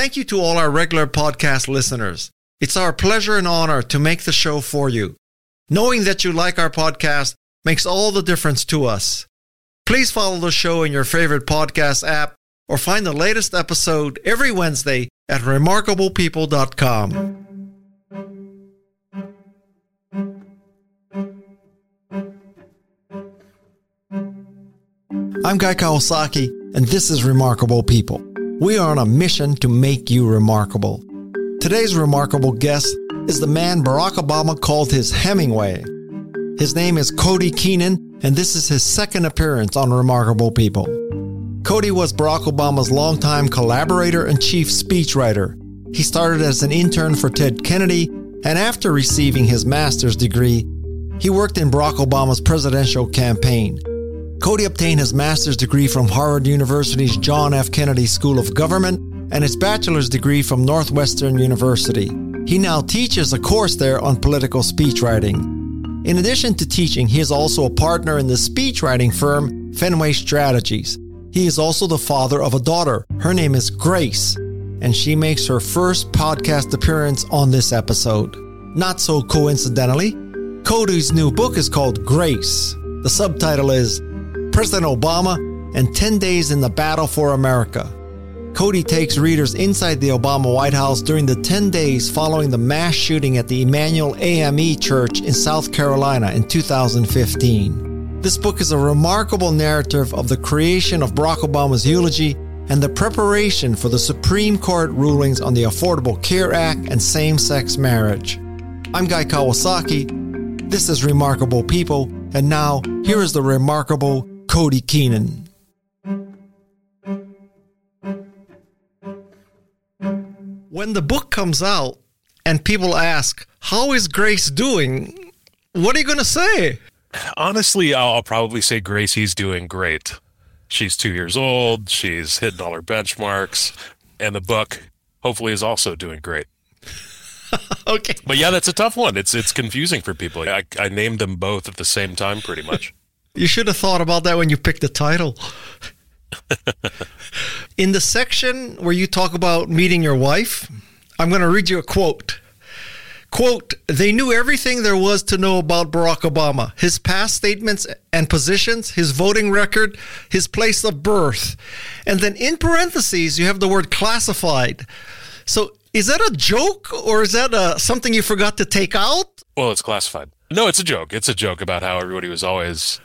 thank you to all our regular podcast listeners. It's our pleasure and honor to make the show for you. Knowing that you like our podcast makes all the difference to us. Please follow the show in your favorite podcast app or find the latest episode every Wednesday at remarkablepeople.com. I'm Guy Kawasaki, and this is Remarkable People. We are on a mission to make you remarkable. Today's remarkable guest is the man Barack Obama called his Hemingway. His name is Cody Keenan, and this is his second appearance on Remarkable People. Cody was Barack Obama's longtime collaborator and chief speechwriter. He started as an intern for Ted Kennedy, and after receiving his master's degree, he worked in Barack Obama's presidential campaign. Cody obtained his master's degree from Harvard University's John F. Kennedy School of Government and his bachelor's degree from Northwestern University. He now teaches a course there on political speechwriting. In addition to teaching, he is also a partner in the speechwriting firm Fenway Strategies. He is also the father of a daughter. Her name is Grace, and she makes her first podcast appearance on this episode. Not so coincidentally, Cody's new book is called Grace. The subtitle is President Obama and 10 Days in the Battle for America. Cody takes readers inside the Obama White House during the 10 days following the mass shooting at the Emanuel AME Church in South Carolina in 2015. This book is a remarkable narrative of the creation of Barack Obama's eulogy and the preparation for the Supreme Court rulings on the Affordable Care Act and same sex marriage. I'm Guy Kawasaki. This is Remarkable People, and now here is the remarkable Cody Keenan. When the book comes out and people ask, How is Grace doing? What are you going to say? Honestly, I'll probably say Gracie's doing great. She's two years old, she's hitting all her benchmarks, and the book hopefully is also doing great. okay. But yeah, that's a tough one. It's it's confusing for people. I, I named them both at the same time pretty much. You should have thought about that when you picked the title. In the section where you talk about meeting your wife, I'm going to read you a quote. Quote, they knew everything there was to know about Barack Obama his past statements and positions, his voting record, his place of birth. And then in parentheses, you have the word classified. So is that a joke or is that uh, something you forgot to take out? Well, it's classified. No, it's a joke. It's a joke about how everybody was always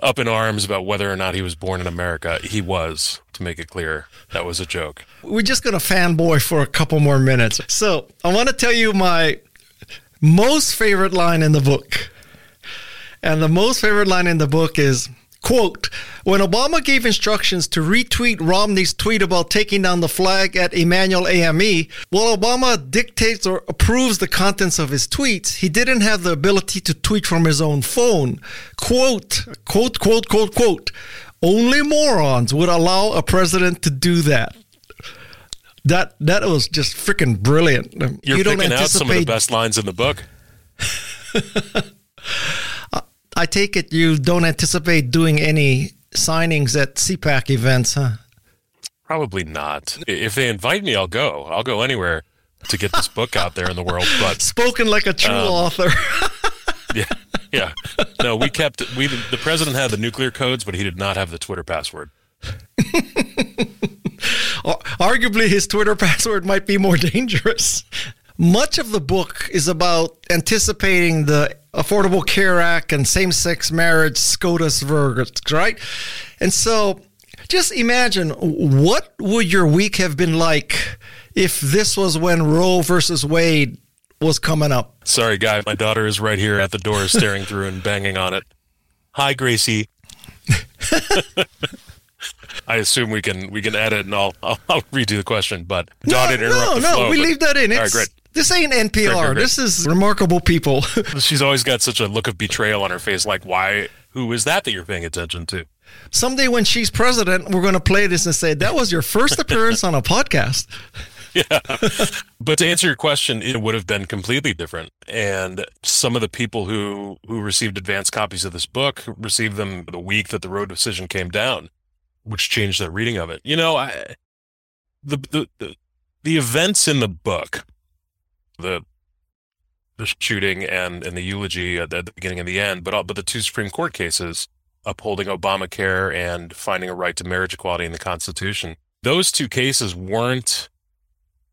up in arms about whether or not he was born in America. He was, to make it clear. That was a joke. We're just going to fanboy for a couple more minutes. So, I want to tell you my most favorite line in the book. And the most favorite line in the book is quote when obama gave instructions to retweet romney's tweet about taking down the flag at emanuel ame while obama dictates or approves the contents of his tweets he didn't have the ability to tweet from his own phone. Quote quote quote quote quote only morons would allow a president to do that. That that was just freaking brilliant. You're you picking out some of the best lines in the book I take it you don't anticipate doing any signings at CPAC events, huh? Probably not. If they invite me, I'll go. I'll go anywhere to get this book out there in the world. But spoken like a true um, author. yeah, yeah. No, we kept we. The president had the nuclear codes, but he did not have the Twitter password. Arguably, his Twitter password might be more dangerous. Much of the book is about anticipating the Affordable Care Act and same sex marriage SCOTUS verdicts, right? And so just imagine what would your week have been like if this was when Roe versus Wade was coming up? Sorry, guy. My daughter is right here at the door staring through and banging on it. Hi, Gracie. I assume we can we can edit and I'll I'll, I'll redo the question, but no, no, no, we leave that in. It's, all right, great. This ain't NPR. This is remarkable people. She's always got such a look of betrayal on her face. Like, why? Who is that that you're paying attention to? Someday when she's president, we're going to play this and say that was your first appearance on a podcast. Yeah. But to answer your question, it would have been completely different. And some of the people who who received advance copies of this book received them the week that the Roe decision came down, which changed their reading of it. You know, I the the, the the events in the book, the the shooting and, and the eulogy at the, at the beginning and the end, but all, but the two Supreme Court cases upholding Obamacare and finding a right to marriage equality in the Constitution. Those two cases weren't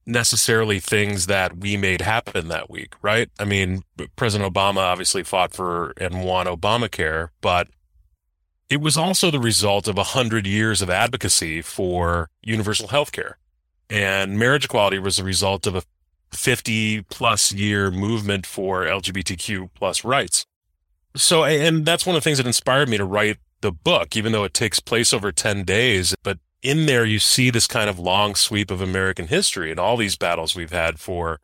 necessarily things that we made happen that week, right? I mean, President Obama obviously fought for and won Obamacare, but it was also the result of a hundred years of advocacy for universal health care. And marriage equality was the result of a 50 plus year movement for LGBTQ plus rights. So, and that's one of the things that inspired me to write the book, even though it takes place over 10 days. But in there, you see this kind of long sweep of American history and all these battles we've had for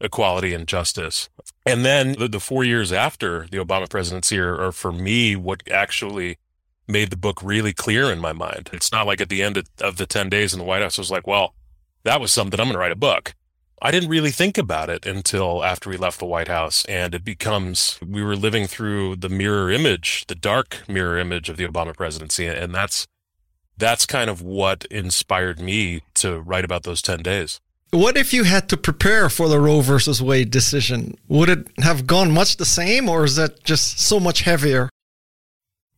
equality and justice. And then the, the four years after the Obama presidency are, are, for me, what actually made the book really clear in my mind. It's not like at the end of, of the 10 days in the White House, I was like, well, that was something I'm going to write a book. I didn't really think about it until after we left the White House. And it becomes, we were living through the mirror image, the dark mirror image of the Obama presidency. And that's, that's kind of what inspired me to write about those 10 days. What if you had to prepare for the Roe versus Wade decision? Would it have gone much the same or is that just so much heavier?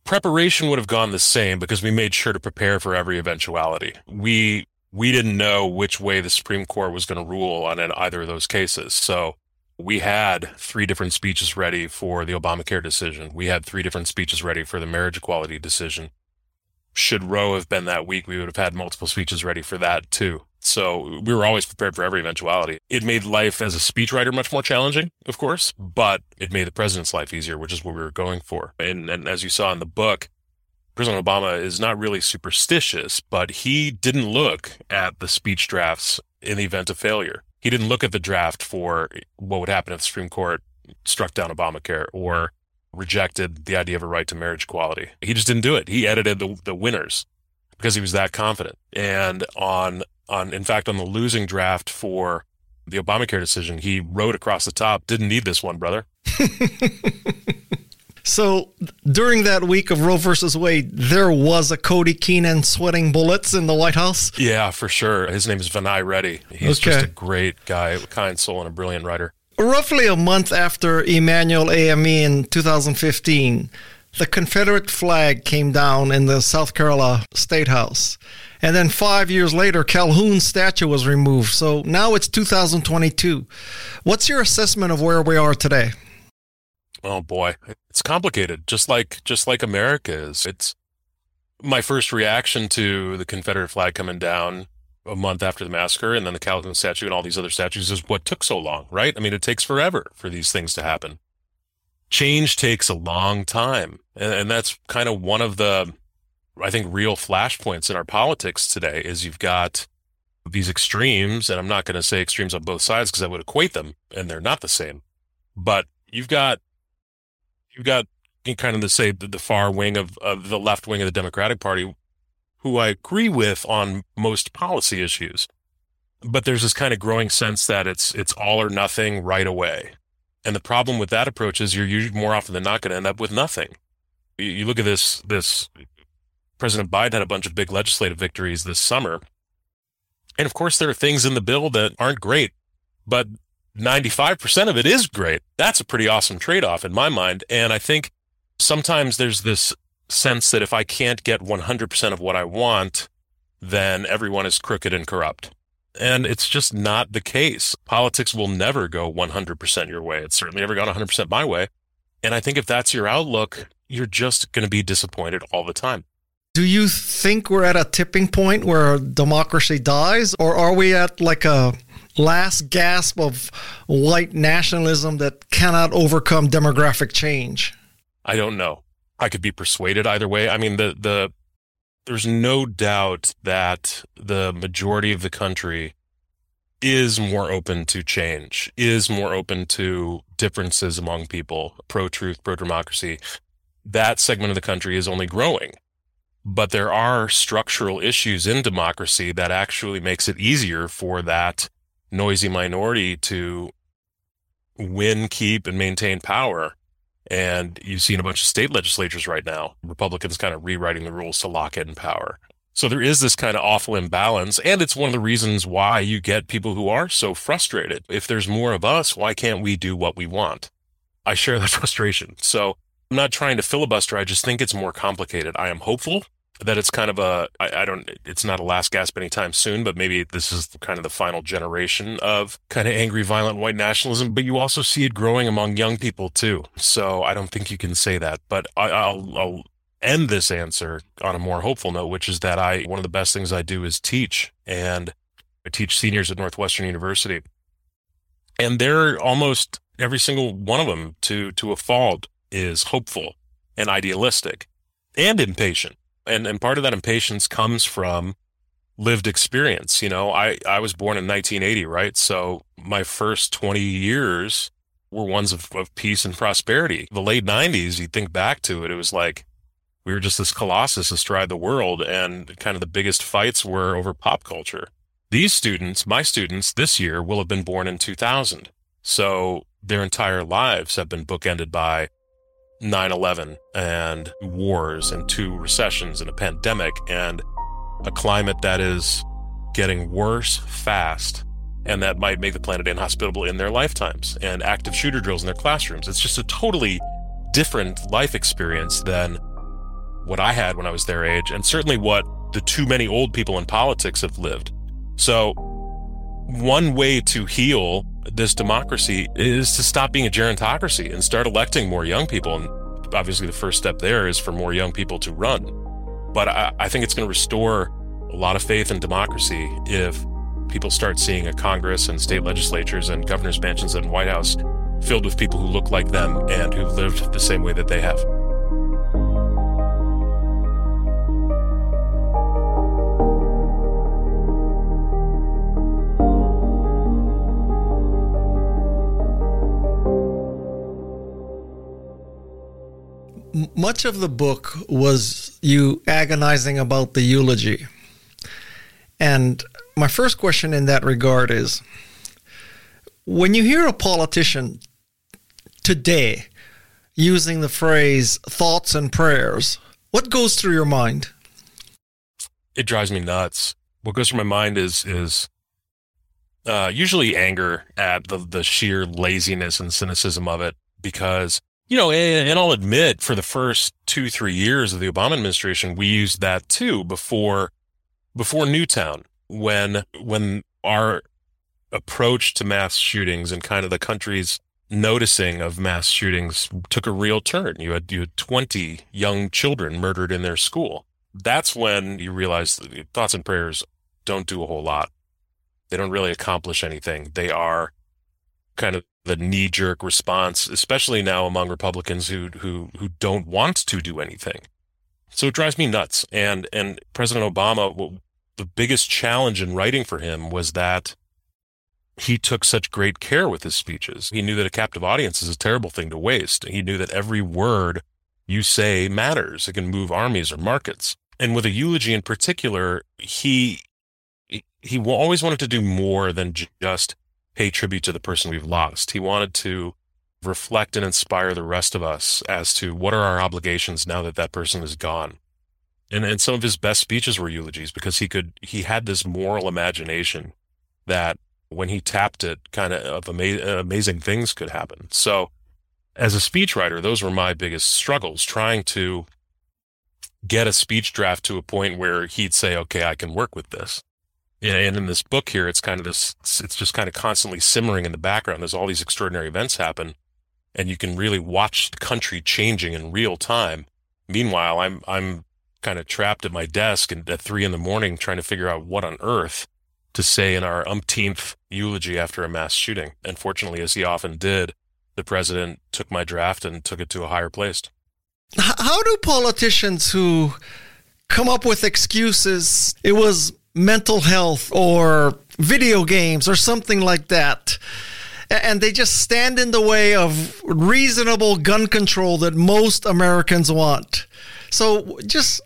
Preparation would have gone the same because we made sure to prepare for every eventuality. We we didn't know which way the Supreme Court was going to rule on either of those cases. So we had three different speeches ready for the Obamacare decision. We had three different speeches ready for the marriage equality decision. Should Roe have been that week, we would have had multiple speeches ready for that too. So we were always prepared for every eventuality. It made life as a speechwriter much more challenging, of course, but it made the president's life easier, which is what we were going for. And, and as you saw in the book, President Obama is not really superstitious, but he didn't look at the speech drafts in the event of failure. He didn't look at the draft for what would happen if the Supreme Court struck down Obamacare or rejected the idea of a right to marriage equality. He just didn't do it. He edited the, the winners because he was that confident. And on, on, in fact, on the losing draft for the Obamacare decision, he wrote across the top, didn't need this one, brother. So during that week of Roe versus Wade, there was a Cody Keenan sweating bullets in the White House. Yeah, for sure. His name is Vinay Reddy. He's okay. just a great guy, kind soul, and a brilliant writer. Roughly a month after Emanuel AME in 2015, the Confederate flag came down in the South Carolina State House. And then five years later, Calhoun's statue was removed. So now it's 2022. What's your assessment of where we are today? Oh boy, it's complicated. Just like just like America is. It's my first reaction to the Confederate flag coming down a month after the massacre, and then the Calhoun statue and all these other statues is what took so long, right? I mean, it takes forever for these things to happen. Change takes a long time, and, and that's kind of one of the, I think, real flashpoints in our politics today. Is you've got these extremes, and I'm not going to say extremes on both sides because I would equate them, and they're not the same. But you've got you've got kind of the say the, the far wing of, of the left wing of the Democratic Party, who I agree with on most policy issues. But there's this kind of growing sense that it's it's all or nothing right away. And the problem with that approach is you're usually more often than not going to end up with nothing. You, you look at this this President Biden had a bunch of big legislative victories this summer. And of course there are things in the bill that aren't great, but 95% of it is great. That's a pretty awesome trade off in my mind. And I think sometimes there's this sense that if I can't get 100% of what I want, then everyone is crooked and corrupt. And it's just not the case. Politics will never go 100% your way. It's certainly never gone 100% my way. And I think if that's your outlook, you're just going to be disappointed all the time. Do you think we're at a tipping point where democracy dies, or are we at like a last gasp of white nationalism that cannot overcome demographic change? I don't know. I could be persuaded either way. I mean, the, the, there's no doubt that the majority of the country is more open to change, is more open to differences among people, pro truth, pro democracy. That segment of the country is only growing. But there are structural issues in democracy that actually makes it easier for that noisy minority to win, keep, and maintain power. And you've seen a bunch of state legislatures right now, Republicans kind of rewriting the rules to lock in power. So there is this kind of awful imbalance. And it's one of the reasons why you get people who are so frustrated. If there's more of us, why can't we do what we want? I share that frustration. So I'm not trying to filibuster. I just think it's more complicated. I am hopeful that it's kind of a I, I don't it's not a last gasp anytime soon but maybe this is kind of the final generation of kind of angry violent white nationalism but you also see it growing among young people too. So i don't think you can say that but I, I'll, I'll end this answer on a more hopeful note which is that i one of the best things i do is teach and i teach seniors at northwestern university. And they're almost every single one of them to to a fault is hopeful and idealistic and impatient and and part of that impatience comes from lived experience. You know, I I was born in 1980, right? So my first 20 years were ones of, of peace and prosperity. The late 90s, you think back to it, it was like we were just this colossus astride the world, and kind of the biggest fights were over pop culture. These students, my students, this year will have been born in 2000. So their entire lives have been bookended by 9 11 and wars and two recessions and a pandemic and a climate that is getting worse fast and that might make the planet inhospitable in their lifetimes and active shooter drills in their classrooms. It's just a totally different life experience than what I had when I was their age, and certainly what the too many old people in politics have lived. So, one way to heal this democracy is to stop being a gerontocracy and start electing more young people. And obviously, the first step there is for more young people to run. But I, I think it's going to restore a lot of faith in democracy if people start seeing a Congress and state legislatures and governor's mansions and White House filled with people who look like them and who've lived the same way that they have. Much of the book was you agonizing about the eulogy. And my first question in that regard is when you hear a politician today using the phrase thoughts and prayers, what goes through your mind? It drives me nuts. What goes through my mind is is uh, usually anger at the the sheer laziness and cynicism of it because you know, and, I'll admit for the first two, three years of the Obama administration, we used that too before, before Newtown, when, when our approach to mass shootings and kind of the country's noticing of mass shootings took a real turn. You had, you had 20 young children murdered in their school. That's when you realize thoughts and prayers don't do a whole lot. They don't really accomplish anything. They are kind of the knee jerk response, especially now among Republicans who who who don't want to do anything. So it drives me nuts. And and President Obama, well, the biggest challenge in writing for him was that he took such great care with his speeches. He knew that a captive audience is a terrible thing to waste. He knew that every word you say matters. It can move armies or markets. And with a eulogy in particular, he he always wanted to do more than just pay tribute to the person we've lost. He wanted to reflect and inspire the rest of us as to what are our obligations now that that person is gone. And, and some of his best speeches were eulogies because he could, he had this moral imagination that when he tapped it, kind of ama- amazing things could happen. So as a speechwriter, those were my biggest struggles trying to get a speech draft to a point where he'd say, okay, I can work with this and in this book here, it's kind of this, it's just kind of constantly simmering in the background. There's all these extraordinary events happen and you can really watch the country changing in real time. Meanwhile, I'm, I'm kind of trapped at my desk and at three in the morning trying to figure out what on earth to say in our umpteenth eulogy after a mass shooting. Unfortunately, as he often did, the president took my draft and took it to a higher place. How do politicians who come up with excuses, it was mental health or video games or something like that. And they just stand in the way of reasonable gun control that most Americans want. So just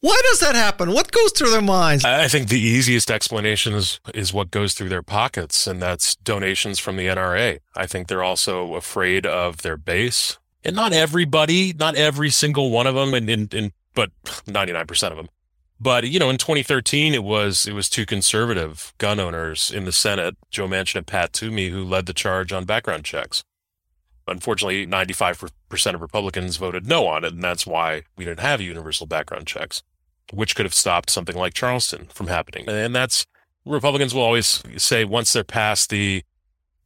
why does that happen? What goes through their minds? I think the easiest explanation is is what goes through their pockets, and that's donations from the NRA. I think they're also afraid of their base, and not everybody, not every single one of them, and, and, and but ninety nine percent of them But you know, in 2013, it was it was two conservative gun owners in the Senate, Joe Manchin and Pat Toomey, who led the charge on background checks. Unfortunately, 95% of Republicans voted no on it, and that's why we didn't have universal background checks, which could have stopped something like Charleston from happening. And that's Republicans will always say once they're past the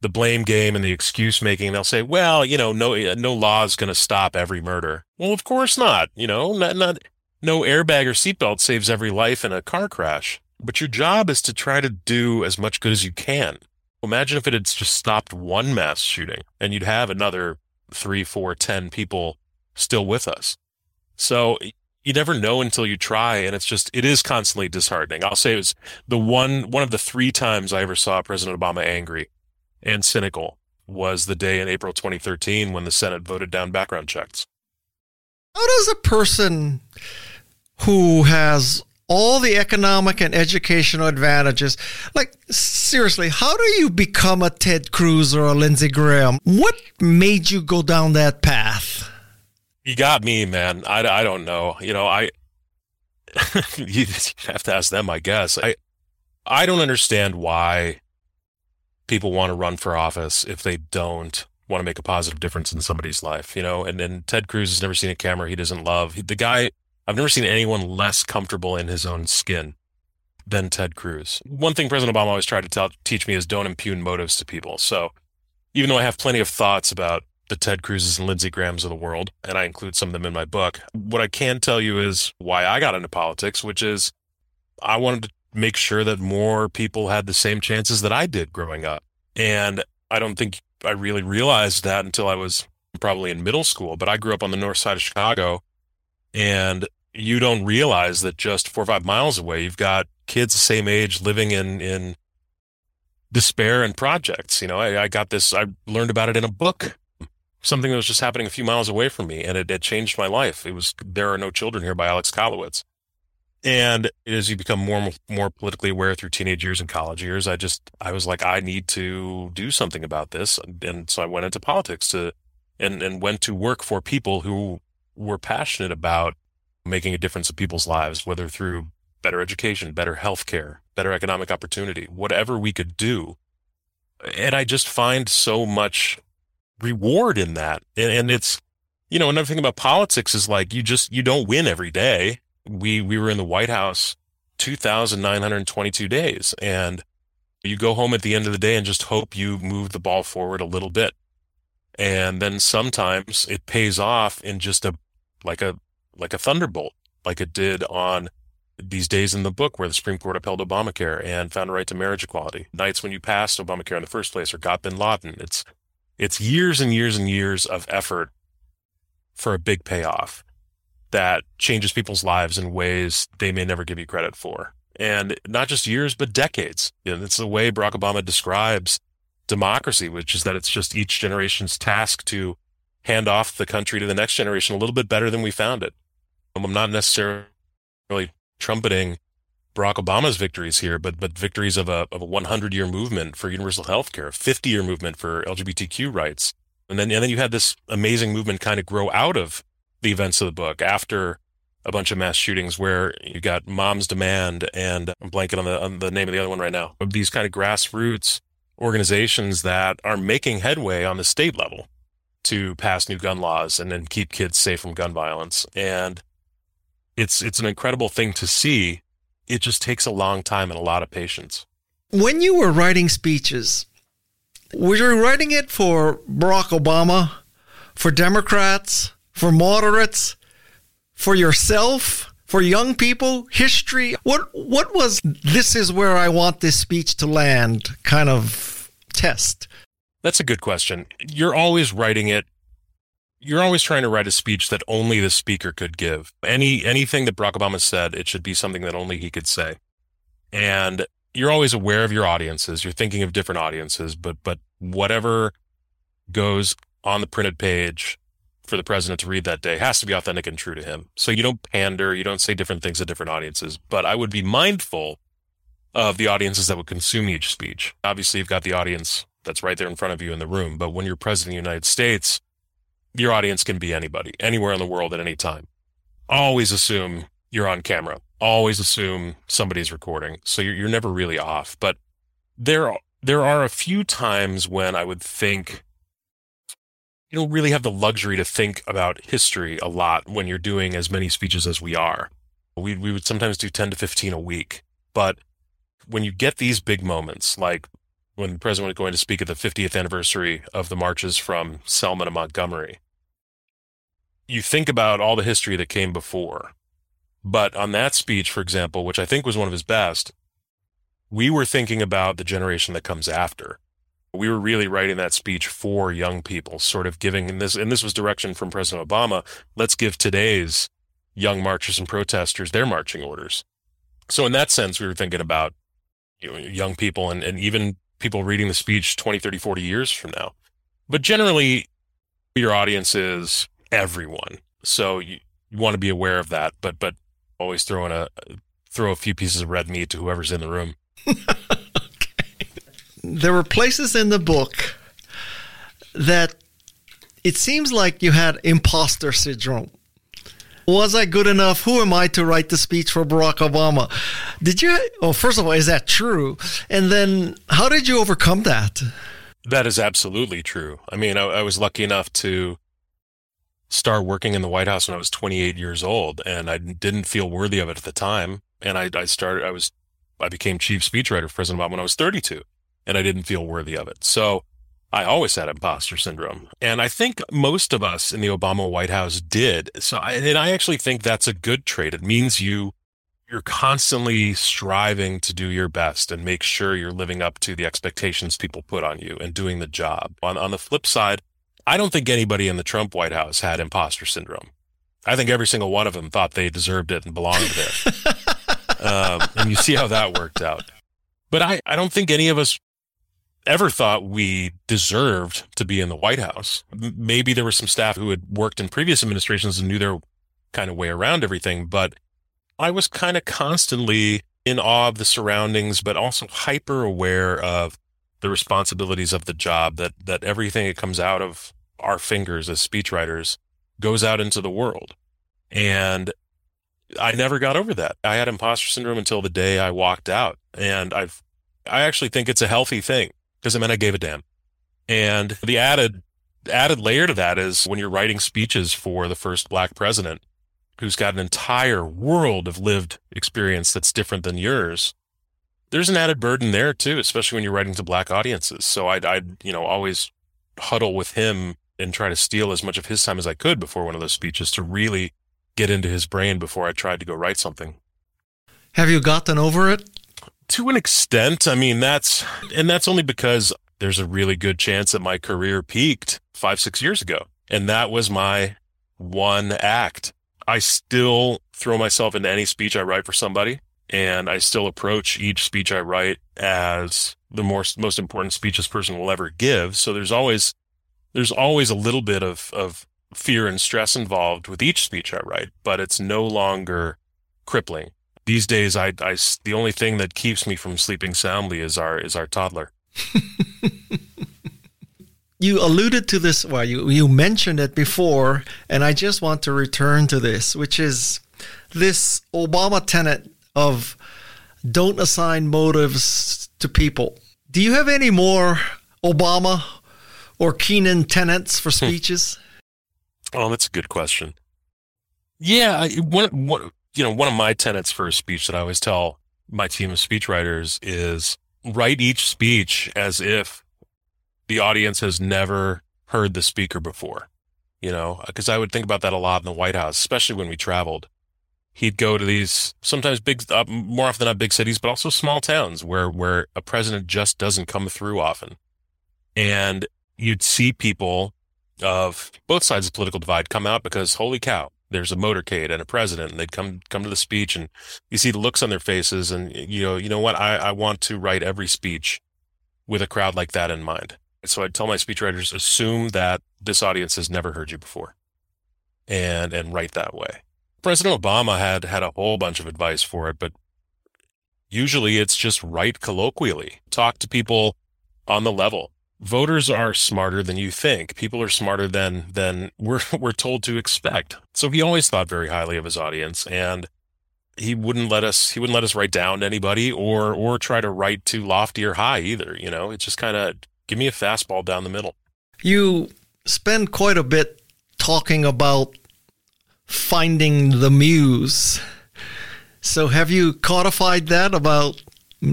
the blame game and the excuse making, they'll say, "Well, you know, no no law is going to stop every murder." Well, of course not. You know, not not no airbag or seatbelt saves every life in a car crash. But your job is to try to do as much good as you can. Imagine if it had just stopped one mass shooting and you'd have another three, four, ten people still with us. So you never know until you try. And it's just, it is constantly disheartening. I'll say it was the one, one of the three times I ever saw President Obama angry and cynical was the day in April 2013 when the Senate voted down background checks. How does a person who has all the economic and educational advantages. Like, seriously, how do you become a Ted Cruz or a Lindsey Graham? What made you go down that path? You got me, man. I, I don't know. You know, I, you have to ask them, I guess. I, I don't understand why people want to run for office if they don't want to make a positive difference in somebody's life, you know? And, then Ted Cruz has never seen a camera he doesn't love. The guy, I've never seen anyone less comfortable in his own skin than Ted Cruz. One thing President Obama always tried to tell, teach me is don't impugn motives to people. So even though I have plenty of thoughts about the Ted Cruzes and Lindsey Grahams of the world, and I include some of them in my book, what I can tell you is why I got into politics, which is I wanted to make sure that more people had the same chances that I did growing up. And I don't think I really realized that until I was probably in middle school, but I grew up on the north side of Chicago and you don't realize that just four or five miles away, you've got kids the same age living in, in despair and projects. You know, I, I got this, I learned about it in a book, something that was just happening a few miles away from me. And it, it changed my life. It was There Are No Children Here by Alex Kotlowitz. And as you become more more politically aware through teenage years and college years, I just I was like, I need to do something about this, and so I went into politics to, and and went to work for people who were passionate about making a difference in people's lives, whether through better education, better health care, better economic opportunity, whatever we could do. And I just find so much reward in that. And, and it's, you know, another thing about politics is like you just, you don't win every day. We, we were in the White House 2,922 days and you go home at the end of the day and just hope you move the ball forward a little bit. And then sometimes it pays off in just a like a like a thunderbolt, like it did on these days in the book where the Supreme Court upheld Obamacare and found a right to marriage equality. Nights when you passed Obamacare in the first place or got bin Laden. It's it's years and years and years of effort for a big payoff that changes people's lives in ways they may never give you credit for. And not just years, but decades. You know, it's the way Barack Obama describes democracy, which is that it's just each generation's task to hand off the country to the next generation a little bit better than we found it. I'm not necessarily trumpeting Barack Obama's victories here, but but victories of a of a 100 year movement for universal health care, 50 year movement for LGBTQ rights, and then and then you had this amazing movement kind of grow out of the events of the book after a bunch of mass shootings where you got Moms Demand and I'm blanking on the on the name of the other one right now. Of these kind of grassroots organizations that are making headway on the state level to pass new gun laws and then keep kids safe from gun violence. And it's it's an incredible thing to see. It just takes a long time and a lot of patience. When you were writing speeches, were you writing it for Barack Obama, for Democrats, for moderates, for yourself, for young people, history? What what was this is where I want this speech to land kind of test? That's a good question. You're always writing it. You're always trying to write a speech that only the speaker could give. Any anything that Barack Obama said, it should be something that only he could say. And you're always aware of your audiences. You're thinking of different audiences, but but whatever goes on the printed page for the president to read that day has to be authentic and true to him. So you don't pander, you don't say different things to different audiences, but I would be mindful of the audiences that would consume each speech. Obviously, you've got the audience that's right there in front of you in the room. But when you're president of the United States, your audience can be anybody, anywhere in the world at any time. Always assume you're on camera always assume somebody's recording. So you're, you're never really off. But there, there are a few times when I would think you don't really have the luxury to think about history a lot when you're doing as many speeches as we are. We, we would sometimes do 10 to 15 a week. But when you get these big moments, like when the president was going to speak at the 50th anniversary of the marches from Selma to Montgomery, you think about all the history that came before. But on that speech, for example, which I think was one of his best, we were thinking about the generation that comes after. We were really writing that speech for young people, sort of giving and this, and this was direction from President Obama. Let's give today's young marchers and protesters their marching orders. So in that sense, we were thinking about you know, young people and, and even people reading the speech 20, 30, 40 years from now. But generally, your audience is everyone. So you, you want to be aware of that, but, but always throw in a, throw a few pieces of red meat to whoever's in the room. okay. There were places in the book that it seems like you had imposter syndrome. Was I good enough? Who am I to write the speech for Barack Obama? Did you? Well, first of all, is that true? And then, how did you overcome that? That is absolutely true. I mean, I, I was lucky enough to start working in the White House when I was 28 years old, and I didn't feel worthy of it at the time. And I, I started, I was, I became chief speechwriter for President Obama when I was 32, and I didn't feel worthy of it. So I always had imposter syndrome. And I think most of us in the Obama White House did. So, I, and I actually think that's a good trait. It means you, you're constantly striving to do your best and make sure you're living up to the expectations people put on you and doing the job. On, on the flip side, I don't think anybody in the Trump White House had imposter syndrome. I think every single one of them thought they deserved it and belonged there. um, and you see how that worked out. But I, I don't think any of us ever thought we deserved to be in the White House. Maybe there were some staff who had worked in previous administrations and knew their kind of way around everything, but I was kind of constantly in awe of the surroundings, but also hyper aware of the responsibilities of the job that, that everything that comes out of our fingers as speechwriters goes out into the world. And I never got over that. I had imposter syndrome until the day I walked out. And I've, I actually think it's a healthy thing because it meant I gave a damn. And the added added layer to that is when you're writing speeches for the first black president who's got an entire world of lived experience that's different than yours. There's an added burden there too, especially when you're writing to black audiences. So I'd, I'd, you know, always huddle with him and try to steal as much of his time as I could before one of those speeches to really get into his brain before I tried to go write something. Have you gotten over it? To an extent. I mean, that's, and that's only because there's a really good chance that my career peaked five, six years ago. And that was my one act. I still throw myself into any speech I write for somebody. And I still approach each speech I write as the most, most important speech this person will ever give. So there's always, there's always a little bit of, of fear and stress involved with each speech I write, but it's no longer crippling these days, I, I, the only thing that keeps me from sleeping soundly is our, is our toddler. you alluded to this, well, you, you mentioned it before, and I just want to return to this, which is this Obama tenet of don't assign motives to people. Do you have any more Obama or Keenan tenets for hmm. speeches? oh, that's a good question. Yeah, one, one, you know, one of my tenets for a speech that I always tell my team of speechwriters is write each speech as if the audience has never heard the speaker before. You know, because I would think about that a lot in the White House, especially when we traveled. He'd go to these sometimes big, uh, more often than not big cities, but also small towns where where a president just doesn't come through often, and you'd see people of both sides of the political divide come out because holy cow, there's a motorcade and a president and they'd come come to the speech and you see the looks on their faces and you know you know what? I, I want to write every speech with a crowd like that in mind. So i'd tell my speechwriters assume that this audience has never heard you before and and write that way. President obama had had a whole bunch of advice for it but usually it's just write colloquially. Talk to people on the level voters are smarter than you think. People are smarter than than we're we're told to expect. So he always thought very highly of his audience and he wouldn't let us he wouldn't let us write down to anybody or or try to write too lofty or high either. You know, it's just kind of give me a fastball down the middle. You spend quite a bit talking about finding the muse. So have you codified that about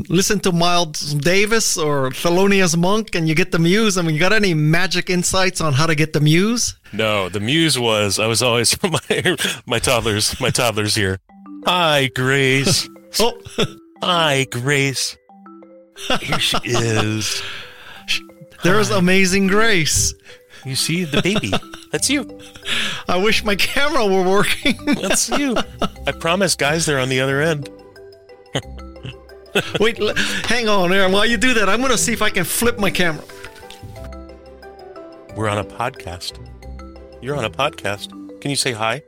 listen to Miles Davis or Thelonious Monk and you get the muse? I mean, you got any magic insights on how to get the muse? No, the muse was I was always my my toddlers my toddlers here. Hi, Grace. Oh, Hi, Grace. Here she is. there's Amazing Grace. You see the baby. That's you. I wish my camera were working. That's you. I promise, guys, they're on the other end. Wait, l- hang on Aaron. While you do that, I'm going to see if I can flip my camera. We're on a podcast. You're on a podcast. Can you say hi?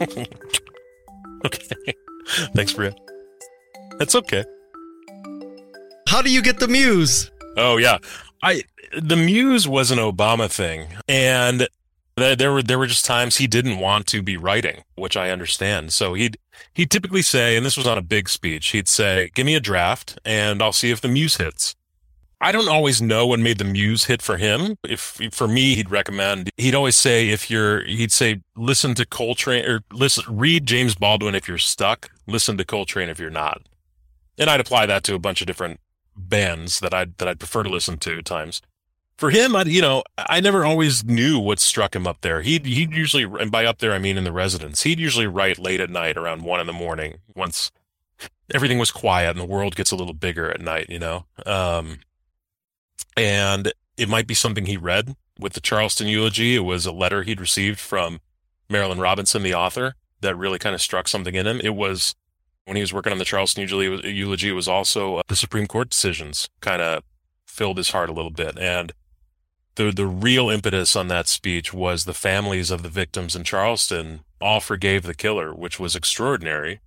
okay. Thanks, Bria. That's okay. How do you get the muse? Oh yeah, I the muse was an Obama thing, and th- there were there were just times he didn't want to be writing, which I understand. So he'd he'd typically say, and this was on a big speech, he'd say, "Give me a draft, and I'll see if the muse hits." I don't always know what made the muse hit for him. If for me, he'd recommend. He'd always say, if you're, he'd say, listen to Coltrane or listen, read James Baldwin if you're stuck. Listen to Coltrane if you're not. And I'd apply that to a bunch of different bands that I'd that I'd prefer to listen to at times. For him, I you know I never always knew what struck him up there. He'd he'd usually and by up there I mean in the residence. He'd usually write late at night around one in the morning once everything was quiet and the world gets a little bigger at night. You know, um, and it might be something he read with the Charleston eulogy. It was a letter he'd received from Marilynne Robinson, the author, that really kind of struck something in him. It was when he was working on the Charleston eulogy, eulogy it was also uh, the Supreme Court decisions kind of filled his heart a little bit. And the, the real impetus on that speech was the families of the victims in Charleston all forgave the killer, which was extraordinary.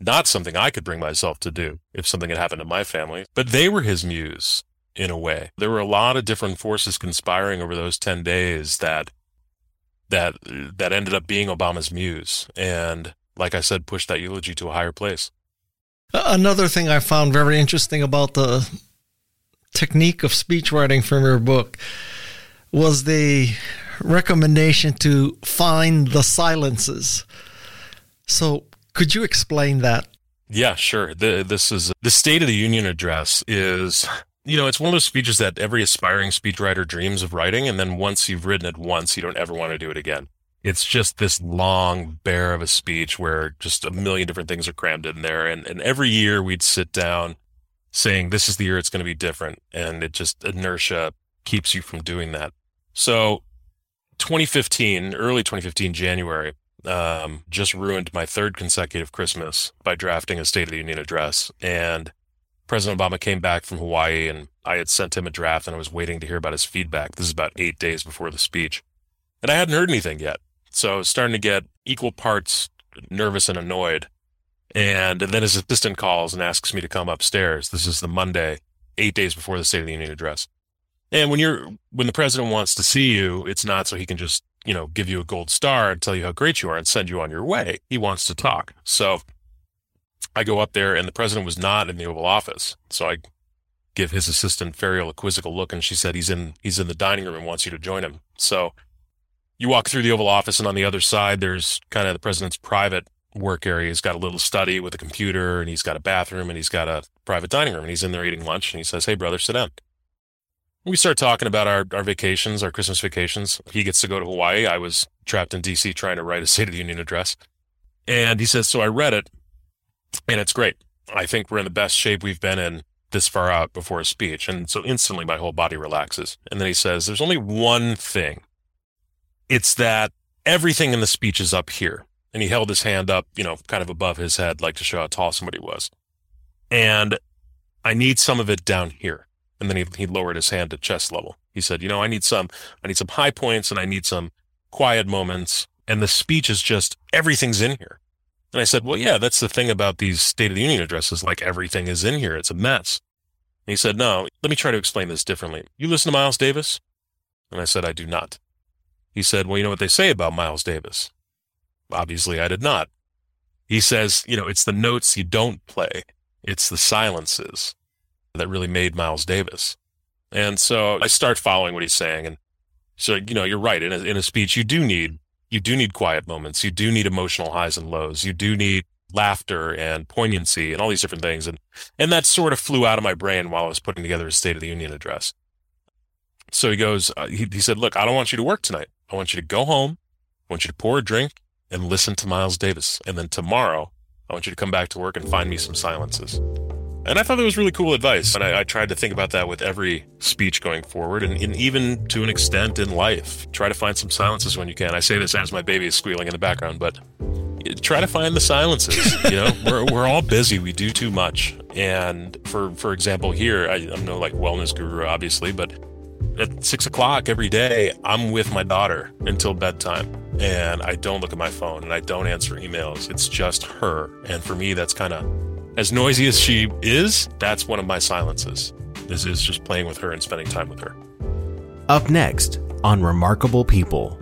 Not something I could bring myself to do if something had happened to my family, but they were his muse in a way. There were a lot of different forces conspiring over those 10 days that that that ended up being Obama's muse and like I said pushed that eulogy to a higher place. Another thing I found very interesting about the technique of speech writing from your book was the recommendation to find the silences. So, could you explain that? Yeah, sure. The, this is the State of the Union address is you know, it's one of those speeches that every aspiring speechwriter dreams of writing. And then once you've written it once, you don't ever want to do it again. It's just this long bear of a speech where just a million different things are crammed in there. And, and every year we'd sit down saying, this is the year it's going to be different. And it just inertia keeps you from doing that. So 2015, early 2015, January, um, just ruined my third consecutive Christmas by drafting a State of the Union address. And President Obama came back from Hawaii and I had sent him a draft and I was waiting to hear about his feedback. This is about eight days before the speech. And I hadn't heard anything yet. So I was starting to get equal parts nervous and annoyed. And then his assistant calls and asks me to come upstairs. This is the Monday, eight days before the State of the Union address. And when you're, when the president wants to see you, it's not so he can just, you know, give you a gold star and tell you how great you are and send you on your way. He wants to talk. So I go up there and the president was not in the Oval Office. So I give his assistant Ferial a quizzical look and she said he's in he's in the dining room and wants you to join him. So you walk through the Oval Office and on the other side there's kind of the president's private work area. He's got a little study with a computer and he's got a bathroom and he's got a private dining room and he's in there eating lunch and he says, Hey brother, sit down. We start talking about our, our vacations, our Christmas vacations. He gets to go to Hawaii. I was trapped in DC trying to write a State of the Union address. And he says, So I read it and it's great. I think we're in the best shape we've been in this far out before a speech. And so instantly my whole body relaxes. And then he says, there's only one thing. It's that everything in the speech is up here. And he held his hand up, you know, kind of above his head, like to show how tall somebody was. And I need some of it down here. And then he, he lowered his hand to chest level. He said, you know, I need some, I need some high points and I need some quiet moments. And the speech is just, everything's in here. And I said, well, yeah, that's the thing about these State of the Union addresses. Like everything is in here. It's a mess. And he said, no, let me try to explain this differently. You listen to Miles Davis? And I said, I do not. He said, well, you know what they say about Miles Davis? Obviously, I did not. He says, you know, it's the notes you don't play. It's the silences that really made Miles Davis. And so I start following what he's saying. And so, you know, you're right. In a, in a speech, you do need, you do need quiet moments. You do need emotional highs and lows. You do need laughter and poignancy and all these different things. And, and that sort of flew out of my brain while I was putting together his State of the Union address. So he goes, uh, he, he said, look, I don't want you to work tonight. I want you to go home. I want you to pour a drink and listen to Miles Davis. And then tomorrow, I want you to come back to work and find me some silences. And I thought that was really cool advice. And I, I tried to think about that with every speech going forward and, and, even to an extent in life. Try to find some silences when you can. I say this as my baby is squealing in the background, but try to find the silences. You know, we're, we're all busy. We do too much. And for, for example, here, I, I'm no like wellness guru, obviously, but at six o'clock every day, I'm with my daughter until bedtime and I don't look at my phone and I don't answer emails. It's just her. And for me, that's kind of as noisy as she is, that's one of my silences. This is just playing with her and spending time with her. Up next on Remarkable People.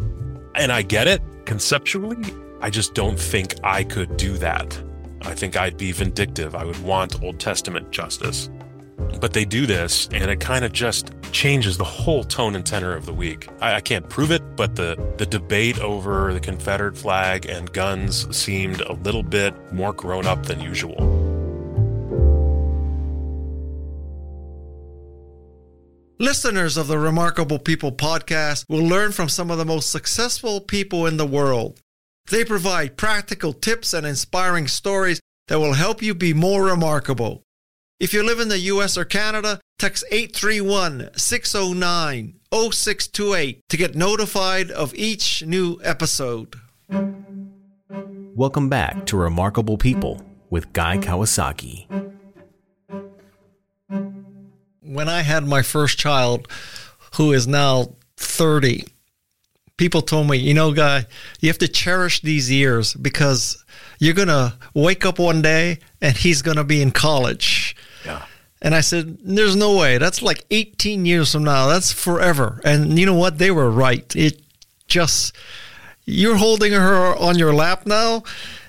And I get it conceptually. I just don't think I could do that. I think I'd be vindictive. I would want Old Testament justice. But they do this, and it kind of just changes the whole tone and tenor of the week. I, I, can't prove it, but the, the debate over the Confederate flag and guns seemed a little bit more grown up than usual. Listeners of the Remarkable People podcast will learn from some of the most successful people in the world. They provide practical tips and inspiring stories that will help you be more remarkable. If you live in the US or Canada, text 831 609 0628 to get notified of each new episode. Welcome back to Remarkable People with Guy Kawasaki when I had my first child, who is now 30, people told me, you know, guy, you have to cherish these years because you're going to wake up one day and he's going to be in college. Yeah. And I said, there's no way. That's like 18 years from now. That's forever. And you know what? They were right. It just, you're holding her on your lap now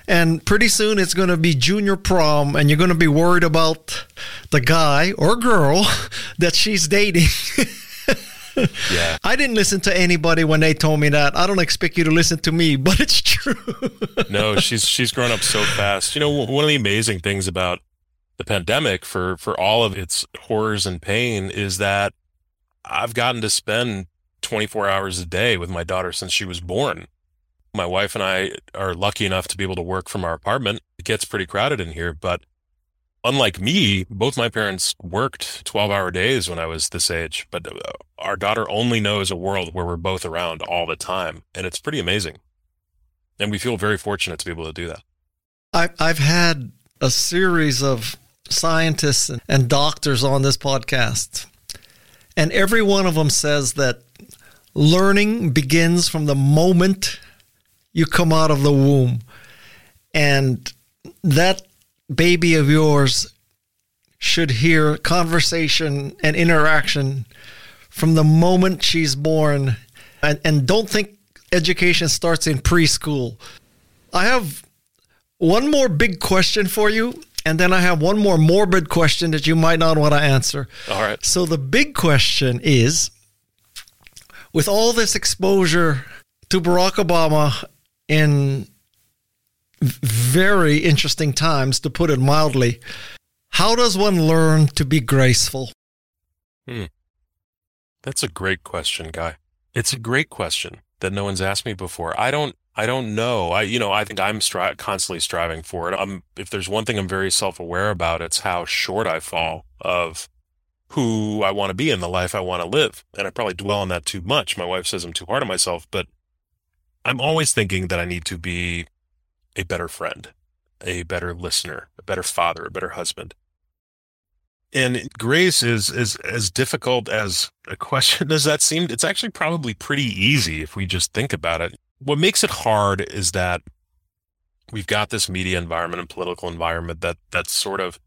and pretty soon it's going to be junior prom, and you're going to be worried about the guy or girl that she's dating. yeah. I didn't listen to anybody when they told me that. I don't expect you to listen to me, but it's true. no, she's she's grown up so fast. You know, one of the amazing things about the pandemic for for all of its horrors and pain is that I've gotten to spend 24 hours a day with my daughter since she was born. My wife and I are lucky enough to be able to work from our apartment. It gets pretty crowded in here, but unlike me, both my parents worked 12 hour days when I was this age, but uh, our daughter only knows a world where we're both around all the time. And it's pretty amazing. And we feel very fortunate to be able to do that. I've had a series of scientists and doctors on this podcast, and every one of them says that learning begins from the moment you come out of the womb. And that baby of yours should hear conversation and interaction from the moment she's born. And, and don't think education starts in preschool. I have one more big question for you. And then I have one more morbid question that you might not want to answer. All right. So the big question is with all this exposure to Barack Obama in very interesting times, to put it mildly. How does one learn to be graceful? Hmm. That's a great question, Guy. It's a great question that no one's asked me before. I don't, I don't know. I, you know, I think I'm stri- constantly striving for it. I'm, if there's one thing I'm very self-aware about, it's how short I fall of who I want to be in the life I want to live. And I probably dwell on that too much. My wife says I'm too hard on myself, but I'm always thinking that I need to be a better friend, a better listener, a better father, a better husband. And grace is is as difficult as a question as that seemed. It's actually probably pretty easy if we just think about it. What makes it hard is that we've got this media environment and political environment that that sort of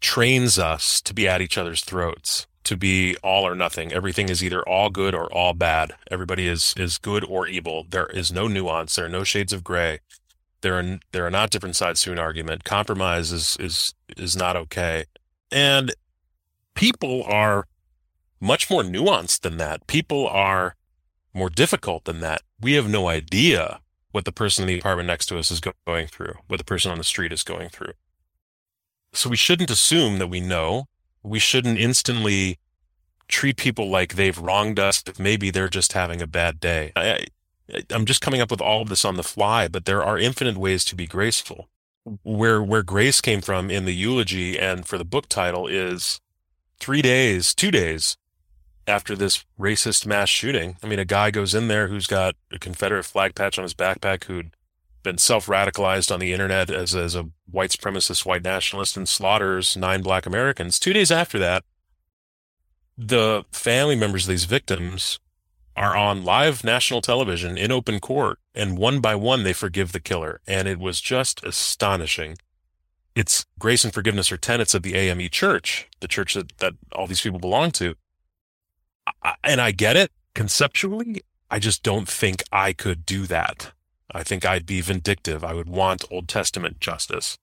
trains us to be at each other's throats to be all or nothing. Everything is either all good or all bad. Everybody is is good or evil. There is no nuance. There are no shades of gray. There are there are not different sides to an argument. Compromise is is is not okay, and people are much more nuanced than that. People are more difficult than that. We have no idea what the person in the apartment next to us is going through, what the person on the street is going through. So we shouldn't assume that we know. We shouldn't instantly treat people like they've wronged us if maybe they're just having a bad day. I, I'm just coming up with all of this on the fly, but there are infinite ways to be graceful. Where where grace came from in the eulogy and for the book title is three days, two days after this racist mass shooting. I mean, a guy goes in there who's got a Confederate flag patch on his backpack, who'd been self-radicalized on the internet as, as a white supremacist, white nationalist, and slaughters nine black Americans. Two days after that, the family members of these victims are on live national television in open court, and one by one they forgive the killer. And it was just astonishing. It's grace and forgiveness are tenets of the AME church, the church that, that all these people belong to. I, and I get it conceptually. I just don't think I could do that. I think I'd be vindictive. I would want Old Testament justice.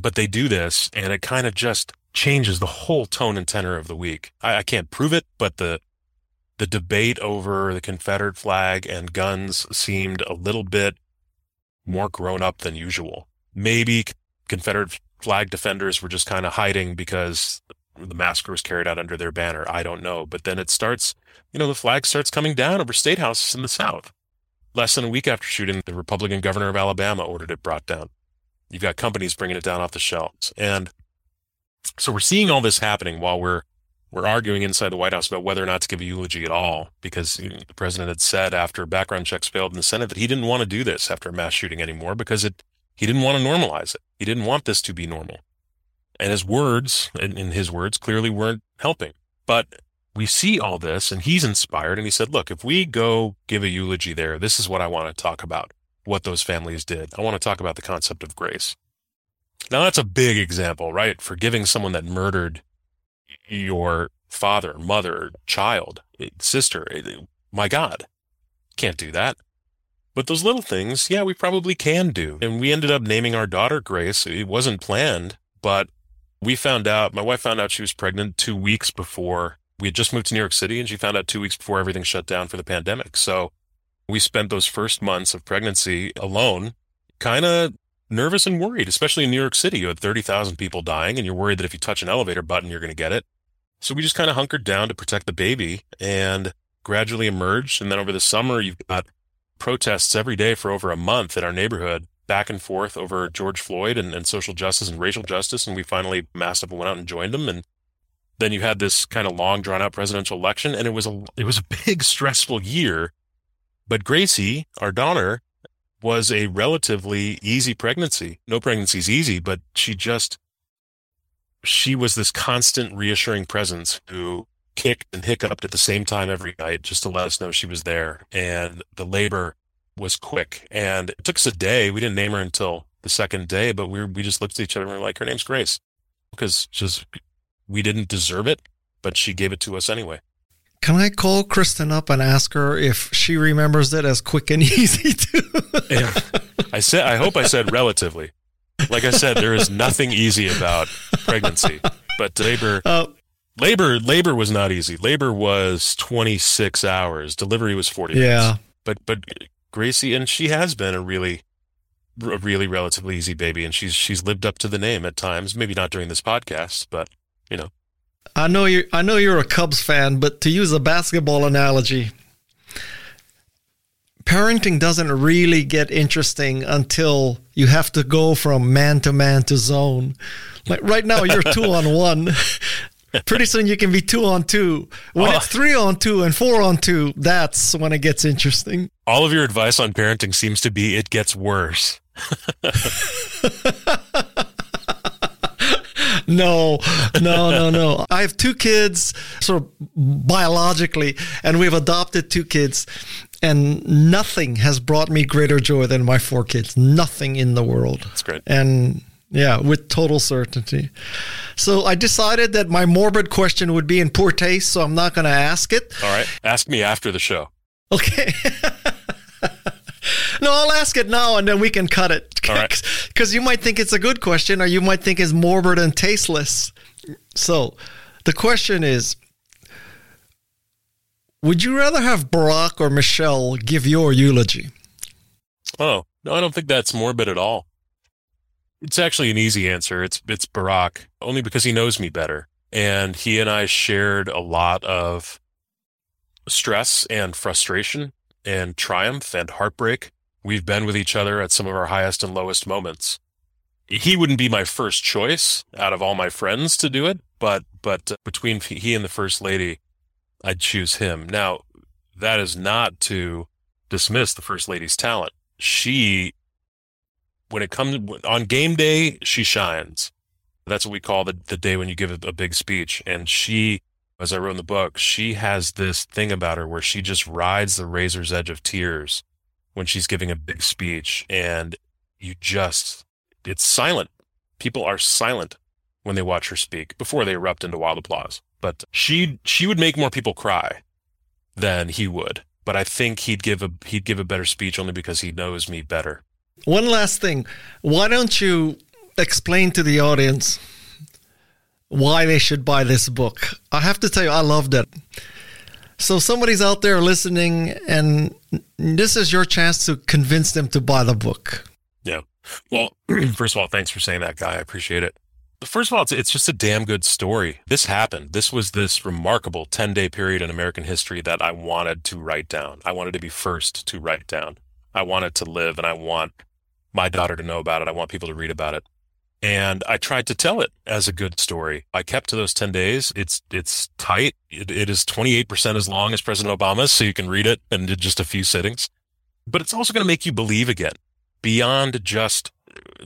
But they do this, and it kind of just changes the whole tone and tenor of the week. I, I can't prove it, but the the debate over the Confederate flag and guns seemed a little bit more grown up than usual. Maybe Confederate flag defenders were just kind of hiding because the massacre was carried out under their banner. I don't know. But then it starts, you know, the flag starts coming down over state houses in the South. Less than a week after shooting, the Republican governor of Alabama ordered it brought down. You've got companies bringing it down off the shelves. And so we're seeing all this happening while we're we're arguing inside the White House about whether or not to give a eulogy at all, because the president had said after background checks failed in the Senate that he didn't want to do this after a mass shooting anymore because it he didn't want to normalize it. He didn't want this to be normal. And his words, in, in his words, clearly weren't helping. But we see all this and he's inspired and he said, look, if we go give a eulogy there, this is what I want to talk about, what those families did. I want to talk about the concept of grace. Now that's a big example, right? Forgiving someone that murdered your father, mother, child, eh, sister. Eh, my God, can't do that. But those little things, yeah, we probably can do. And we ended up naming our daughter Grace. It wasn't planned, but we found out, my wife found out she was pregnant two weeks before we had just moved to New York City and she found out two weeks before everything shut down for the pandemic. So we spent those first months of pregnancy alone, kind of nervous and worried, especially in New York City. You had 30,000 people dying and you're worried that if you touch an elevator button, you're going to get it. So we just kind of hunkered down to protect the baby and gradually emerged. And then over the summer, you've got protests every day for over a month in our neighborhood, back and forth over George Floyd and, and social justice and racial justice. And we finally and went out and joined them. And then you had this kind of long drawn out presidential election and it was a, it was a big stressful year. But Gracie, our daughter, was a relatively easy pregnancy. No pregnancy is easy, but she just she was this constant reassuring presence who kicked and hiccuped at the same time every night just to let us know she was there. And the labor was quick. And it took us a day. We didn't name her until the second day, but we were, we just looked at each other and we were like, her name's Grace. Because just we didn't deserve it, but she gave it to us anyway. Can I call Kristen up and ask her if she remembers it as quick and easy too? yeah. I said I hope I said relatively like I said, there is nothing easy about pregnancy, but labor, uh, labor, labor was not easy. Labor was 26 hours. Delivery was 40 yeah. minutes. But, but Gracie, and she has been a really, a really relatively easy baby. And she's, she's lived up to the name at times, maybe not during this podcast, but you know. I know you I know you're a Cubs fan, but to use a basketball analogy, parenting doesn't really get interesting until you have to go from man to man to zone. Like right now, you're two on one. Pretty soon you can be two on two. When oh. it's three on two and four on two, that's when it gets interesting. All of your advice on parenting seems to be it gets worse. no, no, no, no. I have two kids, sort of biologically, and we've adopted two kids. And nothing has brought me greater joy than my four kids. Nothing in the world. That's great. And yeah, with total certainty. So I decided that my morbid question would be in poor taste, so I'm not going to ask it. All right. Ask me after the show. Okay. No, I'll ask it now and then we can cut it. All right. Because you might think it's a good question or you might think it's morbid and tasteless. So the question is Would you rather have Barack or Michelle give your eulogy? Oh, no, I don't think that's morbid at all. It's actually an easy answer. It's it's Barack, only because he knows me better. And he and I shared a lot of stress and frustration and triumph and heartbreak. We've been with each other at some of our highest and lowest moments. He wouldn't be my first choice out of all my friends to do it, but but uh, between he and the first lady, I'd choose him. Now, that is not to dismiss the first lady's talent. She when it comes on game day, she shines. That's what we call the, the day when you give a, a big speech. And she, as I wrote in the book, she has this thing about her where she just rides the razor's edge of tears when she's giving a big speech. And you just, it's silent. People are silent when they watch her speak before they erupt into wild applause. But she, she would make more people cry than he would. But I think he'd give a, he'd give a better speech only because he knows me better. One last thing. Why don't you explain to the audience why they should buy this book? I have to tell you, I loved it. So somebody's out there listening, and this is your chance to convince them to buy the book. Yeah. Well, first of all, thanks for saying that, guy. I appreciate it. First of all, it's, it's just a damn good story. This happened. This was this remarkable 10 day period in American history that I wanted to write down. I wanted to be first to write down. I wanted to live and I want my daughter to know about it. I want people to read about it. And I tried to tell it as a good story. I kept to those 10 days. It's, it's tight. It, it is 28% as long as President Obama's, so you can read it in just a few sittings. But it's also going to make you believe again beyond just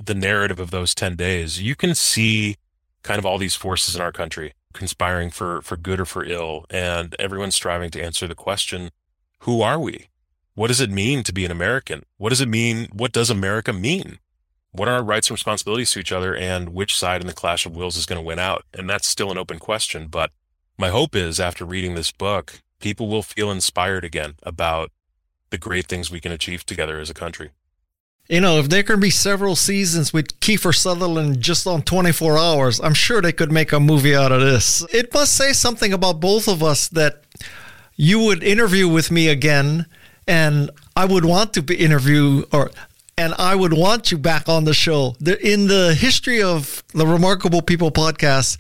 the narrative of those 10 days. You can see kind of all these forces in our country conspiring for, for good or for ill. And everyone's striving to answer the question, who are we? What does it mean to be an American? What does it mean? What does America mean? What are our rights and responsibilities to each other and which side in the clash of wills is going to win out? And that's still an open question. But my hope is after reading this book, people will feel inspired again about the great things we can achieve together as a country. You know, if there could be several seasons with Kiefer Sutherland just on 24 hours, I'm sure they could make a movie out of this. It must say something about both of us that you would interview with me again and I would want to be interview or and I would want you back on the show. In the history of the Remarkable People podcast,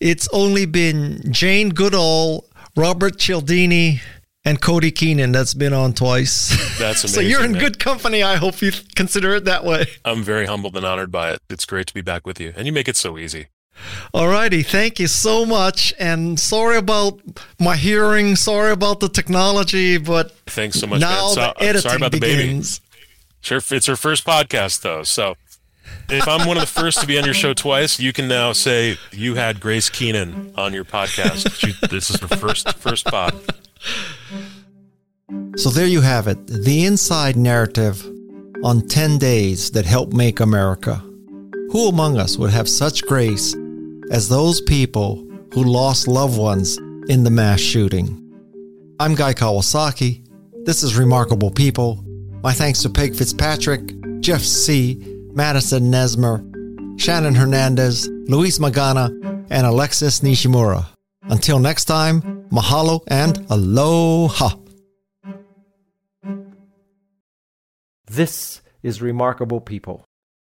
it's only been Jane Goodall, Robert Cialdini, and Cody Keenan that's been on twice. That's amazing. so you're in man. good company. I hope you consider it that way. I'm very humbled and honored by it. It's great to be back with you, and you make it so easy. Alrighty, thank you so much, and sorry about my hearing. Sorry about the technology, but thanks so much. Now man. So, the editing sorry about begins. the baby. Sure, it's her first podcast though, so if I'm one of the first to be on your show twice, you can now say you had Grace Keenan on your podcast. She, this is her first first pod. So there you have it, the inside narrative on 10 days that helped make America. Who among us would have such grace as those people who lost loved ones in the mass shooting? I'm Guy Kawasaki. This is Remarkable People. My thanks to Peg Fitzpatrick, Jeff Sieh, Madison Nesmith, Shannon Hernandez, Luis Magana, and Alexis Nishimura. Until next time, mahalo and aloha. This is Remarkable People.